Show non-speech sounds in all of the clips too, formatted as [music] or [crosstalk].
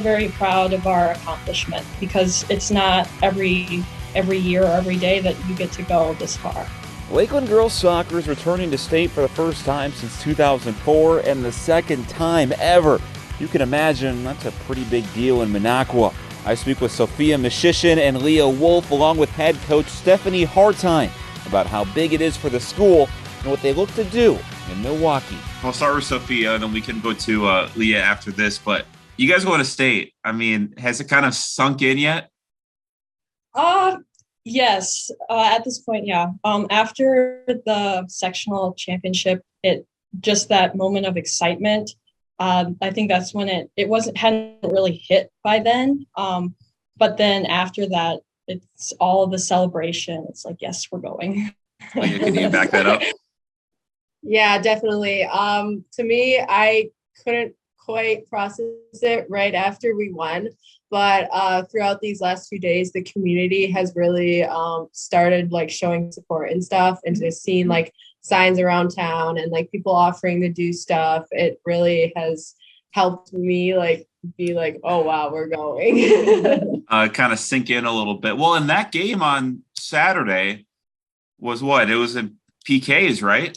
very proud of our accomplishment because it's not every every year or every day that you get to go this far. Lakeland girls soccer is returning to state for the first time since 2004 and the second time ever. You can imagine that's a pretty big deal in Minocqua. I speak with Sophia Mishishin and Leah Wolf along with head coach Stephanie Hartine about how big it is for the school and what they look to do in Milwaukee. I'll start with Sophia, and then we can go to uh, Leah after this. But you guys going to state? I mean, has it kind of sunk in yet? Uh yes. Uh, at this point, yeah. Um, after the sectional championship, it just that moment of excitement. Um, I think that's when it it wasn't hadn't really hit by then. Um, but then after that, it's all the celebration. It's like, yes, we're going. Leah, can you back that up? [laughs] Yeah, definitely. Um, to me, I couldn't quite process it right after we won, but uh, throughout these last few days, the community has really um, started like showing support and stuff, and just seeing like signs around town and like people offering to do stuff. It really has helped me like be like, oh wow, we're going. [laughs] uh, kind of sink in a little bit. Well, in that game on Saturday was what? It was in PKs, right?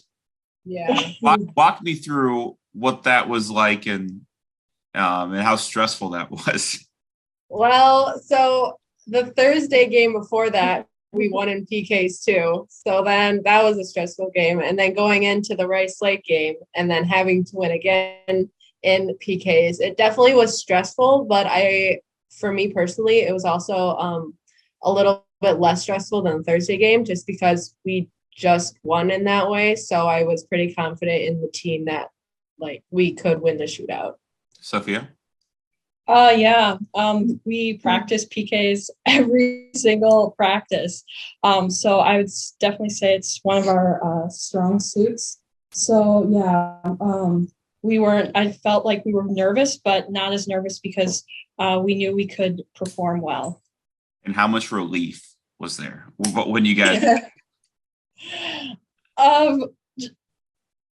Yeah. Walk, walk me through what that was like and um, and how stressful that [laughs] was. Well, so the Thursday game before that, we won in PKs too. So then that was a stressful game. And then going into the Rice Lake game and then having to win again in PKs, it definitely was stressful. But I, for me personally, it was also um, a little bit less stressful than the Thursday game just because we just won in that way. So I was pretty confident in the team that like we could win the shootout. Sophia? Uh yeah. Um we practice PKs every single practice. Um so I would definitely say it's one of our uh strong suits. So yeah, um we weren't I felt like we were nervous but not as nervous because uh we knew we could perform well. And how much relief was there when you guys [laughs] um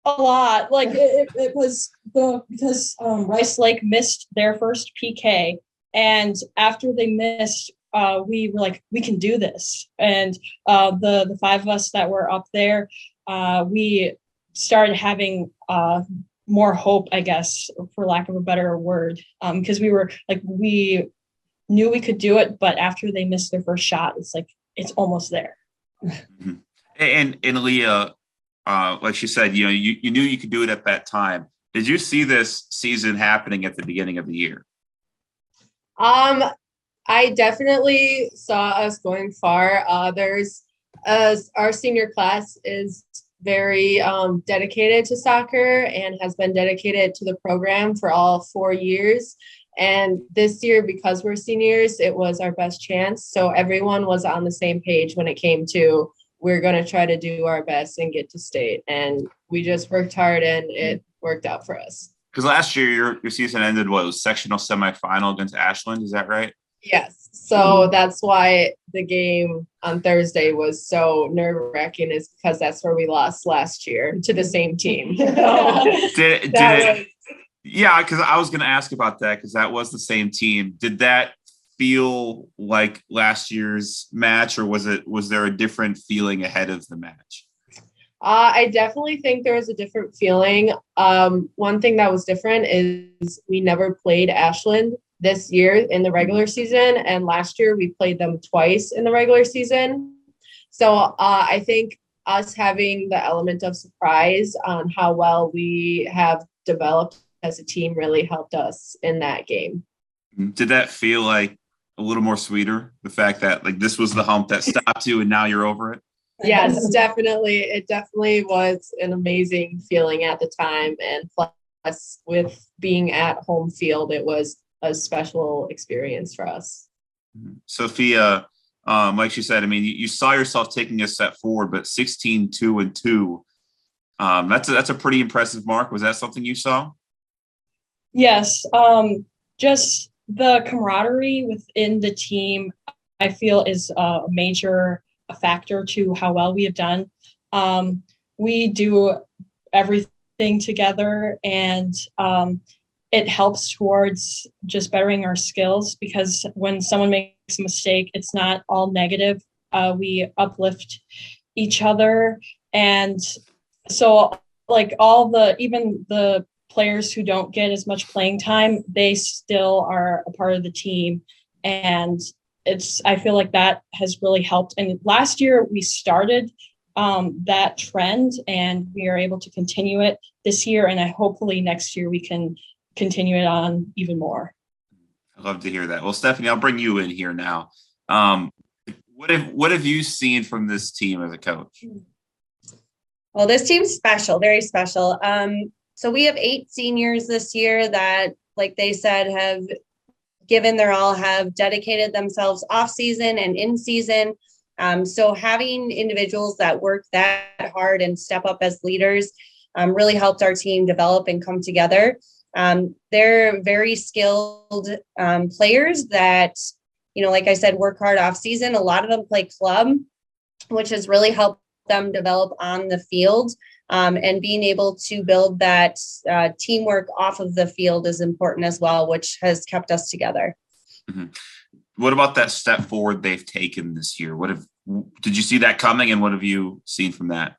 a lot like it, it was the because um, rice lake missed their first pk and after they missed uh, we were like we can do this and uh, the the five of us that were up there uh, we started having uh, more hope i guess for lack of a better word because um, we were like we knew we could do it but after they missed their first shot it's like it's almost there. And and Leah, uh, like she said, you know, you, you knew you could do it at that time. Did you see this season happening at the beginning of the year? Um, I definitely saw us going far. Uh, there's as our senior class is very um, dedicated to soccer and has been dedicated to the program for all four years. And this year, because we're seniors, it was our best chance. So everyone was on the same page when it came to we're going to try to do our best and get to state. And we just worked hard and it worked out for us. Because last year your, your season ended what was sectional semifinal against Ashland, is that right? Yes. So that's why the game on Thursday was so nerve wracking, is because that's where we lost last year to the same team. [laughs] [laughs] did, did it, was, yeah, because I was going to ask about that because that was the same team. Did that feel like last year's match, or was it was there a different feeling ahead of the match? Uh, I definitely think there was a different feeling. Um, one thing that was different is we never played Ashland this year in the regular season, and last year we played them twice in the regular season. So uh, I think us having the element of surprise on how well we have developed as a team really helped us in that game. Did that feel like a little more sweeter the fact that like this was the hump that stopped you and now you're over it? Yes definitely it definitely was an amazing feeling at the time and plus with being at home field it was a special experience for us. Mm-hmm. sophia um, like she said i mean you, you, saw yourself taking a step forward but 16 2 and 2 um, that's a, that's a pretty impressive mark. Was that something you saw? Yes um, just the camaraderie within the team, I feel, is a major factor to how well we have done. Um, we do everything together, and um, it helps towards just bettering our skills because when someone makes a mistake, it's not all negative. Uh, we uplift each other. And so, like, all the, even the players who don't get as much playing time, they still are a part of the team. And it's, I feel like that has really helped. And last year we started um, that trend and we are able to continue it this year. And I hopefully next year we can continue it on even more. I love to hear that. Well, Stephanie, I'll bring you in here now. Um, what have what have you seen from this team as a coach? Well, this team's special, very special. Um, so we have eight seniors this year that, like they said, have given their all, have dedicated themselves off season and in season. Um, so having individuals that work that hard and step up as leaders um, really helped our team develop and come together. Um, they're very skilled um, players that, you know, like I said, work hard off season. A lot of them play club, which has really helped them develop on the field. Um, and being able to build that uh, teamwork off of the field is important as well, which has kept us together. Mm-hmm. What about that step forward they've taken this year? What have did you see that coming, and what have you seen from that?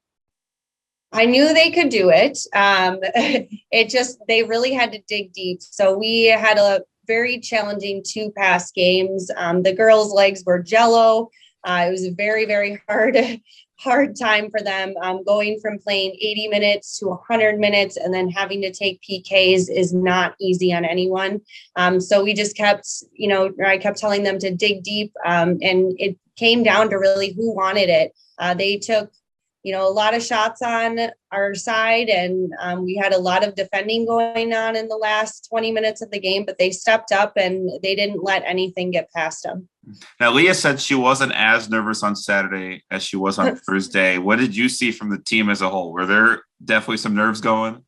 I knew they could do it. Um, [laughs] it just they really had to dig deep. So we had a very challenging two pass games. Um, the girls' legs were jello. Uh, it was very very hard [laughs] hard time for them. Um, going from playing 80 minutes to 100 minutes and then having to take pks is not easy on anyone. Um, so we just kept you know i kept telling them to dig deep um, and it came down to really who wanted it. Uh, they took you know, a lot of shots on our side, and um, we had a lot of defending going on in the last 20 minutes of the game, but they stepped up and they didn't let anything get past them. Now, Leah said she wasn't as nervous on Saturday as she was on [laughs] Thursday. What did you see from the team as a whole? Were there definitely some nerves going? [laughs]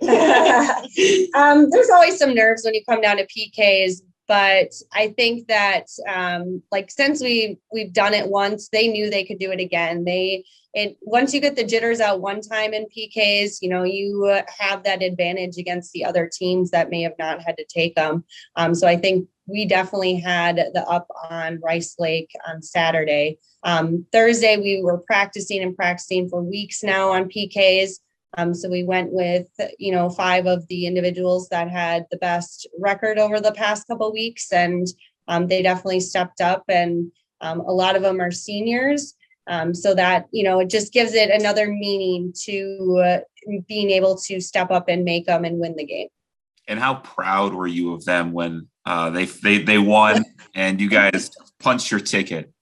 [laughs] um, there's always some nerves when you come down to PKs, but I think that um, like since we we've done it once, they knew they could do it again. They it once you get the jitters out one time in PKs, you know you have that advantage against the other teams that may have not had to take them. Um, so I think we definitely had the up on Rice Lake on Saturday. Um, Thursday we were practicing and practicing for weeks now on PKs. Um, so we went with, you know, five of the individuals that had the best record over the past couple weeks, and um, they definitely stepped up. And um, a lot of them are seniors, um, so that you know it just gives it another meaning to uh, being able to step up and make them and win the game. And how proud were you of them when uh, they they they won [laughs] and you guys punched your ticket?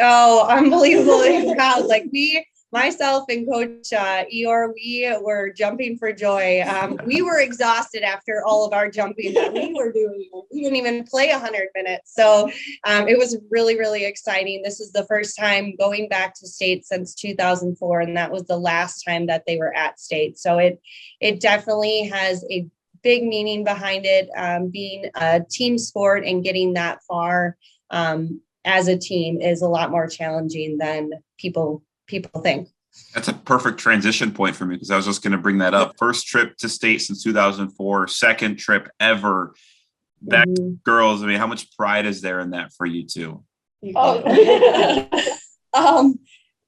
Oh, unbelievably proud! [laughs] Like we myself and coach uh, Eor, we were jumping for joy. Um, we were exhausted after all of our jumping that we were doing. We didn't even play 100 minutes. So um, it was really, really exciting. This is the first time going back to state since 2004. And that was the last time that they were at state. So it, it definitely has a big meaning behind it. Um, being a team sport and getting that far um, as a team is a lot more challenging than people people think. That's a perfect transition point for me because I was just going to bring that up. First trip to state since 2004, second trip ever. That mm-hmm. girls, I mean, how much pride is there in that for you too? Oh, [laughs] um,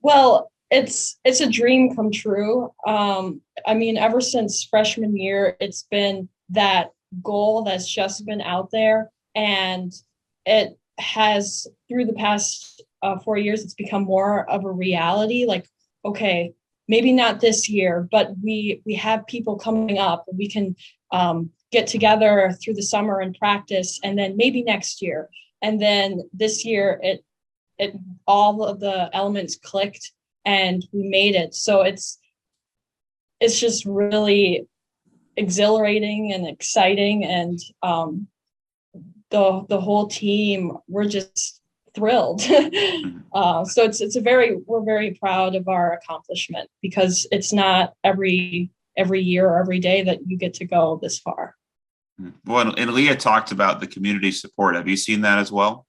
well, it's it's a dream come true. Um, I mean, ever since freshman year, it's been that goal that's just been out there, and it has through the past uh, four years, it's become more of a reality. Like, okay, maybe not this year, but we we have people coming up. We can um, get together through the summer and practice, and then maybe next year, and then this year it it all of the elements clicked and we made it. So it's it's just really exhilarating and exciting and um, the the whole team we're just thrilled. [laughs] uh, so it's it's a very we're very proud of our accomplishment because it's not every every year or every day that you get to go this far. Hmm. Well, and Leah talked about the community support. Have you seen that as well?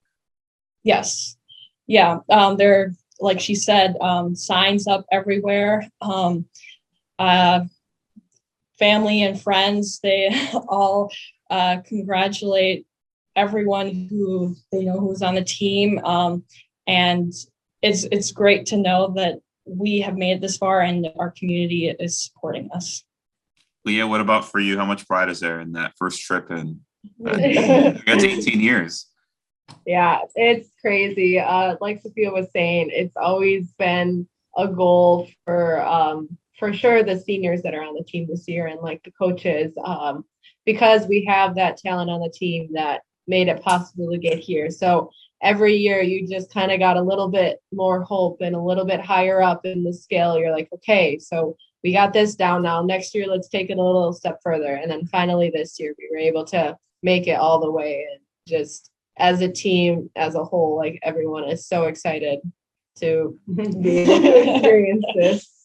Yes. Yeah. Um, there, like she said, um, signs up everywhere. Um, uh, family and friends, they [laughs] all uh, congratulate everyone who they know who's on the team. Um, and it's it's great to know that we have made it this far and our community is supporting us. Leah, what about for you? How much pride is there in that first trip in uh, [laughs] that's 18 years? Yeah, it's crazy. Uh, like Sophia was saying, it's always been a goal for um, for sure the seniors that are on the team this year and like the coaches um, because we have that talent on the team that made it possible to get here. So every year you just kind of got a little bit more hope and a little bit higher up in the scale. You're like, okay, so we got this down now. Next year, let's take it a little step further. And then finally this year, we were able to make it all the way and just as a team, as a whole, like everyone is so excited to [laughs] be able to experience this. [laughs]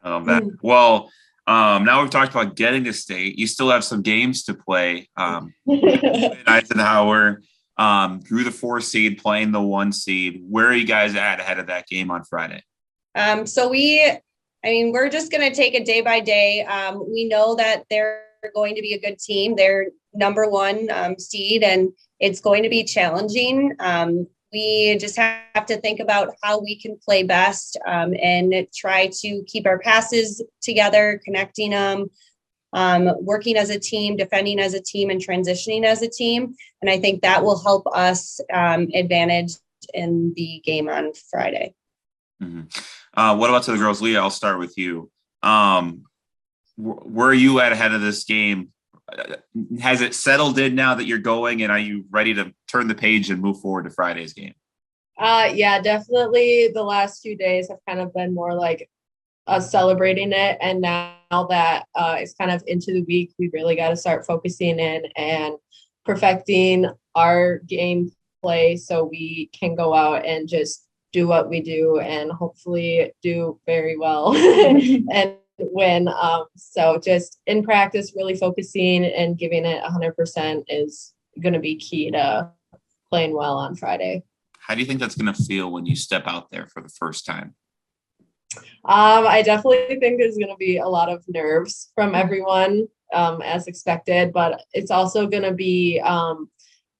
Um, that, well, um, now we've talked about getting to state. You still have some games to play. Um, [laughs] Eisenhower um, drew the four seed, playing the one seed. Where are you guys at ahead of that game on Friday? Um, so we, I mean, we're just going to take it day by day. Um, we know that they're going to be a good team. They're number one um, seed, and it's going to be challenging. Um, we just have to think about how we can play best um, and try to keep our passes together, connecting them, um, working as a team, defending as a team, and transitioning as a team. And I think that will help us um, advantage in the game on Friday. Mm-hmm. Uh, what about to the girls, Leah? I'll start with you. Um, where are you at ahead of this game? Uh, has it settled in now that you're going, and are you ready to turn the page and move forward to Friday's game? Uh, yeah, definitely. The last few days have kind of been more like us celebrating it, and now that uh, it's kind of into the week, we really got to start focusing in and perfecting our game play so we can go out and just do what we do and hopefully do very well [laughs] and win. Um, so just in practice, really focusing and giving it 100% is going to be key to playing well on Friday. How do you think that's going to feel when you step out there for the first time? Um, I definitely think there's going to be a lot of nerves from everyone, um, as expected, but it's also going to be um,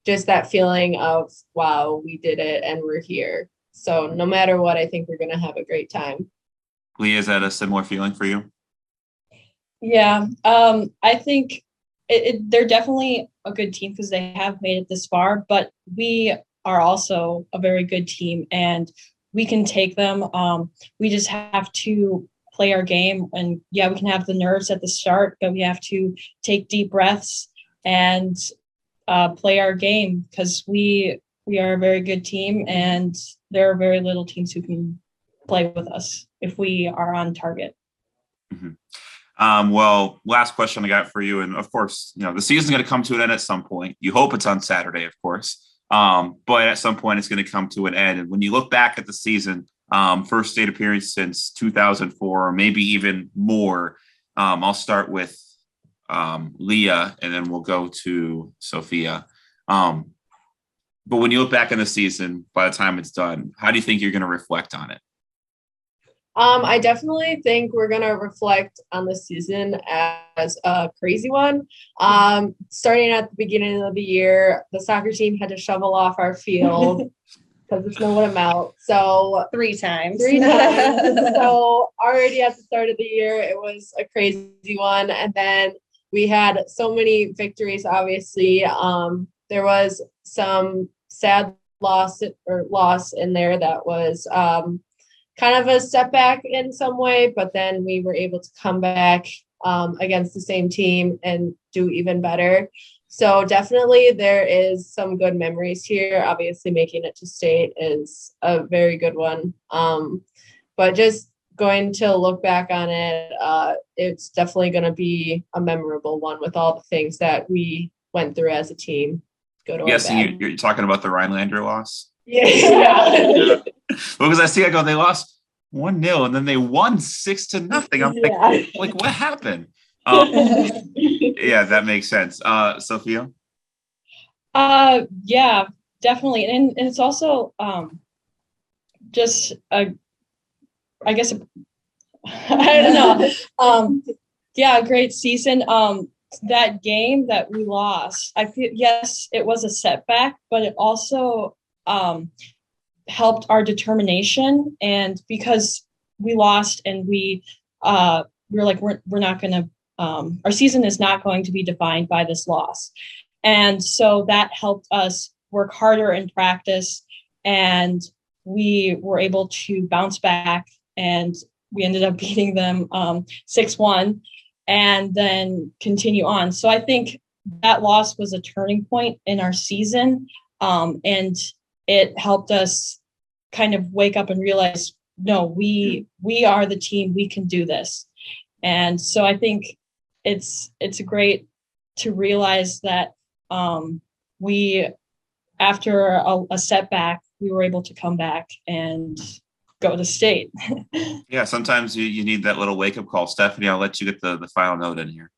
just that feeling of, wow, we did it and we're here. So no matter what, I think we're going to have a great time. Lee, is that a similar feeling for you? Yeah, um, I think it, it, they're definitely a good team because they have made it this far, but we are also a very good team and we can take them. Um, we just have to play our game. And yeah, we can have the nerves at the start, but we have to take deep breaths and uh, play our game because we we are a very good team and there are very little teams who can play with us if we are on target. Mm-hmm. Um, well, last question I got for you, and of course, you know the season's going to come to an end at some point. You hope it's on Saturday, of course, um, but at some point it's going to come to an end. And when you look back at the season, um, first state appearance since 2004, or maybe even more. Um, I'll start with um, Leah, and then we'll go to Sophia. Um, but when you look back on the season, by the time it's done, how do you think you're going to reflect on it? Um, I definitely think we're gonna reflect on the season as a crazy one. Um, starting at the beginning of the year, the soccer team had to shovel off our field [laughs] because the snow would melt. So three times. Three [laughs] times. so already at the start of the year, it was a crazy one, and then we had so many victories. Obviously, um, there was some sad loss or loss in there that was um, kind of a setback in some way, but then we were able to come back um, against the same team and do even better. So definitely there is some good memories here. Obviously making it to state is a very good one. Um, but just going to look back on it, uh, it's definitely going to be a memorable one with all the things that we went through as a team. Good yes, you're, you're talking about the Rhinelander loss. Yeah. because I see I go, they lost one nil and then they won six to nothing. I'm yeah. like, like what happened? Um, yeah, that makes sense. Uh, Sophia. Uh, yeah, definitely, and, and it's also um, just a, I guess, [laughs] I don't know, um, Yeah, great season. Um, that game that we lost, I feel yes, it was a setback, but it also um, helped our determination. And because we lost and we uh, we are like we're we're not going to um, our season is not going to be defined by this loss, and so that helped us work harder in practice, and we were able to bounce back, and we ended up [laughs] beating them um, six um, one and then continue on. So I think that loss was a turning point in our season. Um, and it helped us kind of wake up and realize, no, we we are the team, we can do this. And so I think it's it's great to realize that um, we after a, a setback, we were able to come back and go to state. [laughs] yeah, sometimes you, you need that little wake up call. Stephanie, I'll let you get the, the final note in here.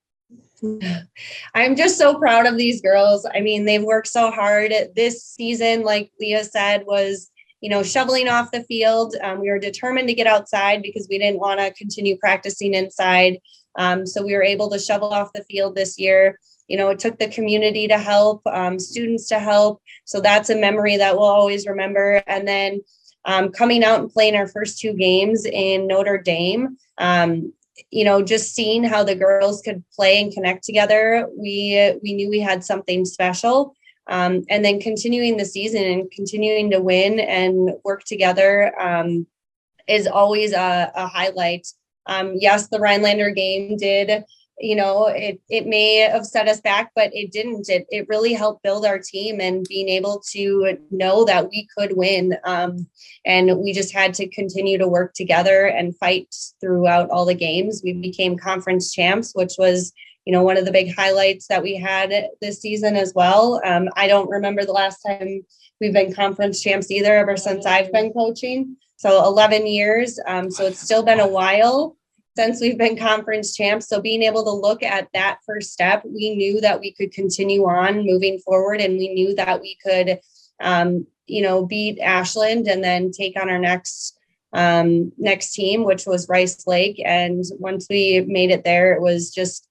I'm just so proud of these girls. I mean, they've worked so hard this season, like Leah said, was, you know, shoveling off the field. Um, we were determined to get outside because we didn't want to continue practicing inside. Um, so we were able to shovel off the field this year. You know, it took the community to help, um, students to help. So that's a memory that we'll always remember. And then um, coming out and playing our first two games in Notre Dame. You know, just seeing how the girls could play and connect together, we we knew we had something special. Um, and then continuing the season and continuing to win and work together um, is always a, a highlight. Um, yes, the Rhinelander game did you know it it may have set us back but it didn't. It, it really helped build our team and being able to know that we could win um, and we just had to continue to work together and fight throughout all the games. We became conference champs which was you know one of the big highlights that we had this season as well. Um, i don't remember the last time we've been conference champs either ever since i've been coaching. So 11 years um, so it's still been a while since we've been conference champs. So being able to look at that first step, we knew that we could continue on moving forward, and we knew that we could, um, you know, beat Ashland and then take on our next um, next team, which was Rice Lake. And once we made it there, it was just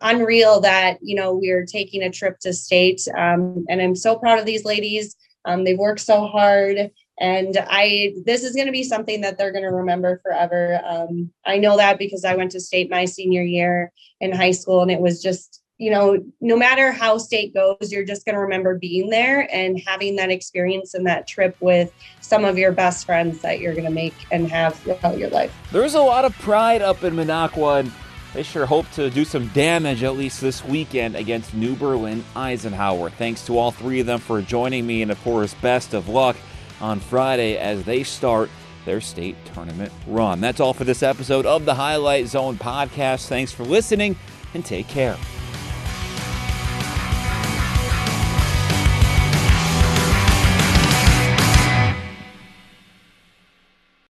unreal that you know we are taking a trip to state. Um, and I'm so proud of these ladies. Um, they've worked so hard and i this is going to be something that they're going to remember forever. Um, i know that because i went to state my senior year in high school and it was just you know no matter how state goes you're just going to remember being there and having that experience and that trip with some of your best friends that you're going to make and have throughout your life. There's a lot of pride up in minocqua and they sure hope to do some damage at least this weekend against new berlin eisenhower. Thanks to all three of them for joining me and of course best of luck on Friday as they start their state tournament run. That's all for this episode of the Highlight Zone podcast. Thanks for listening and take care.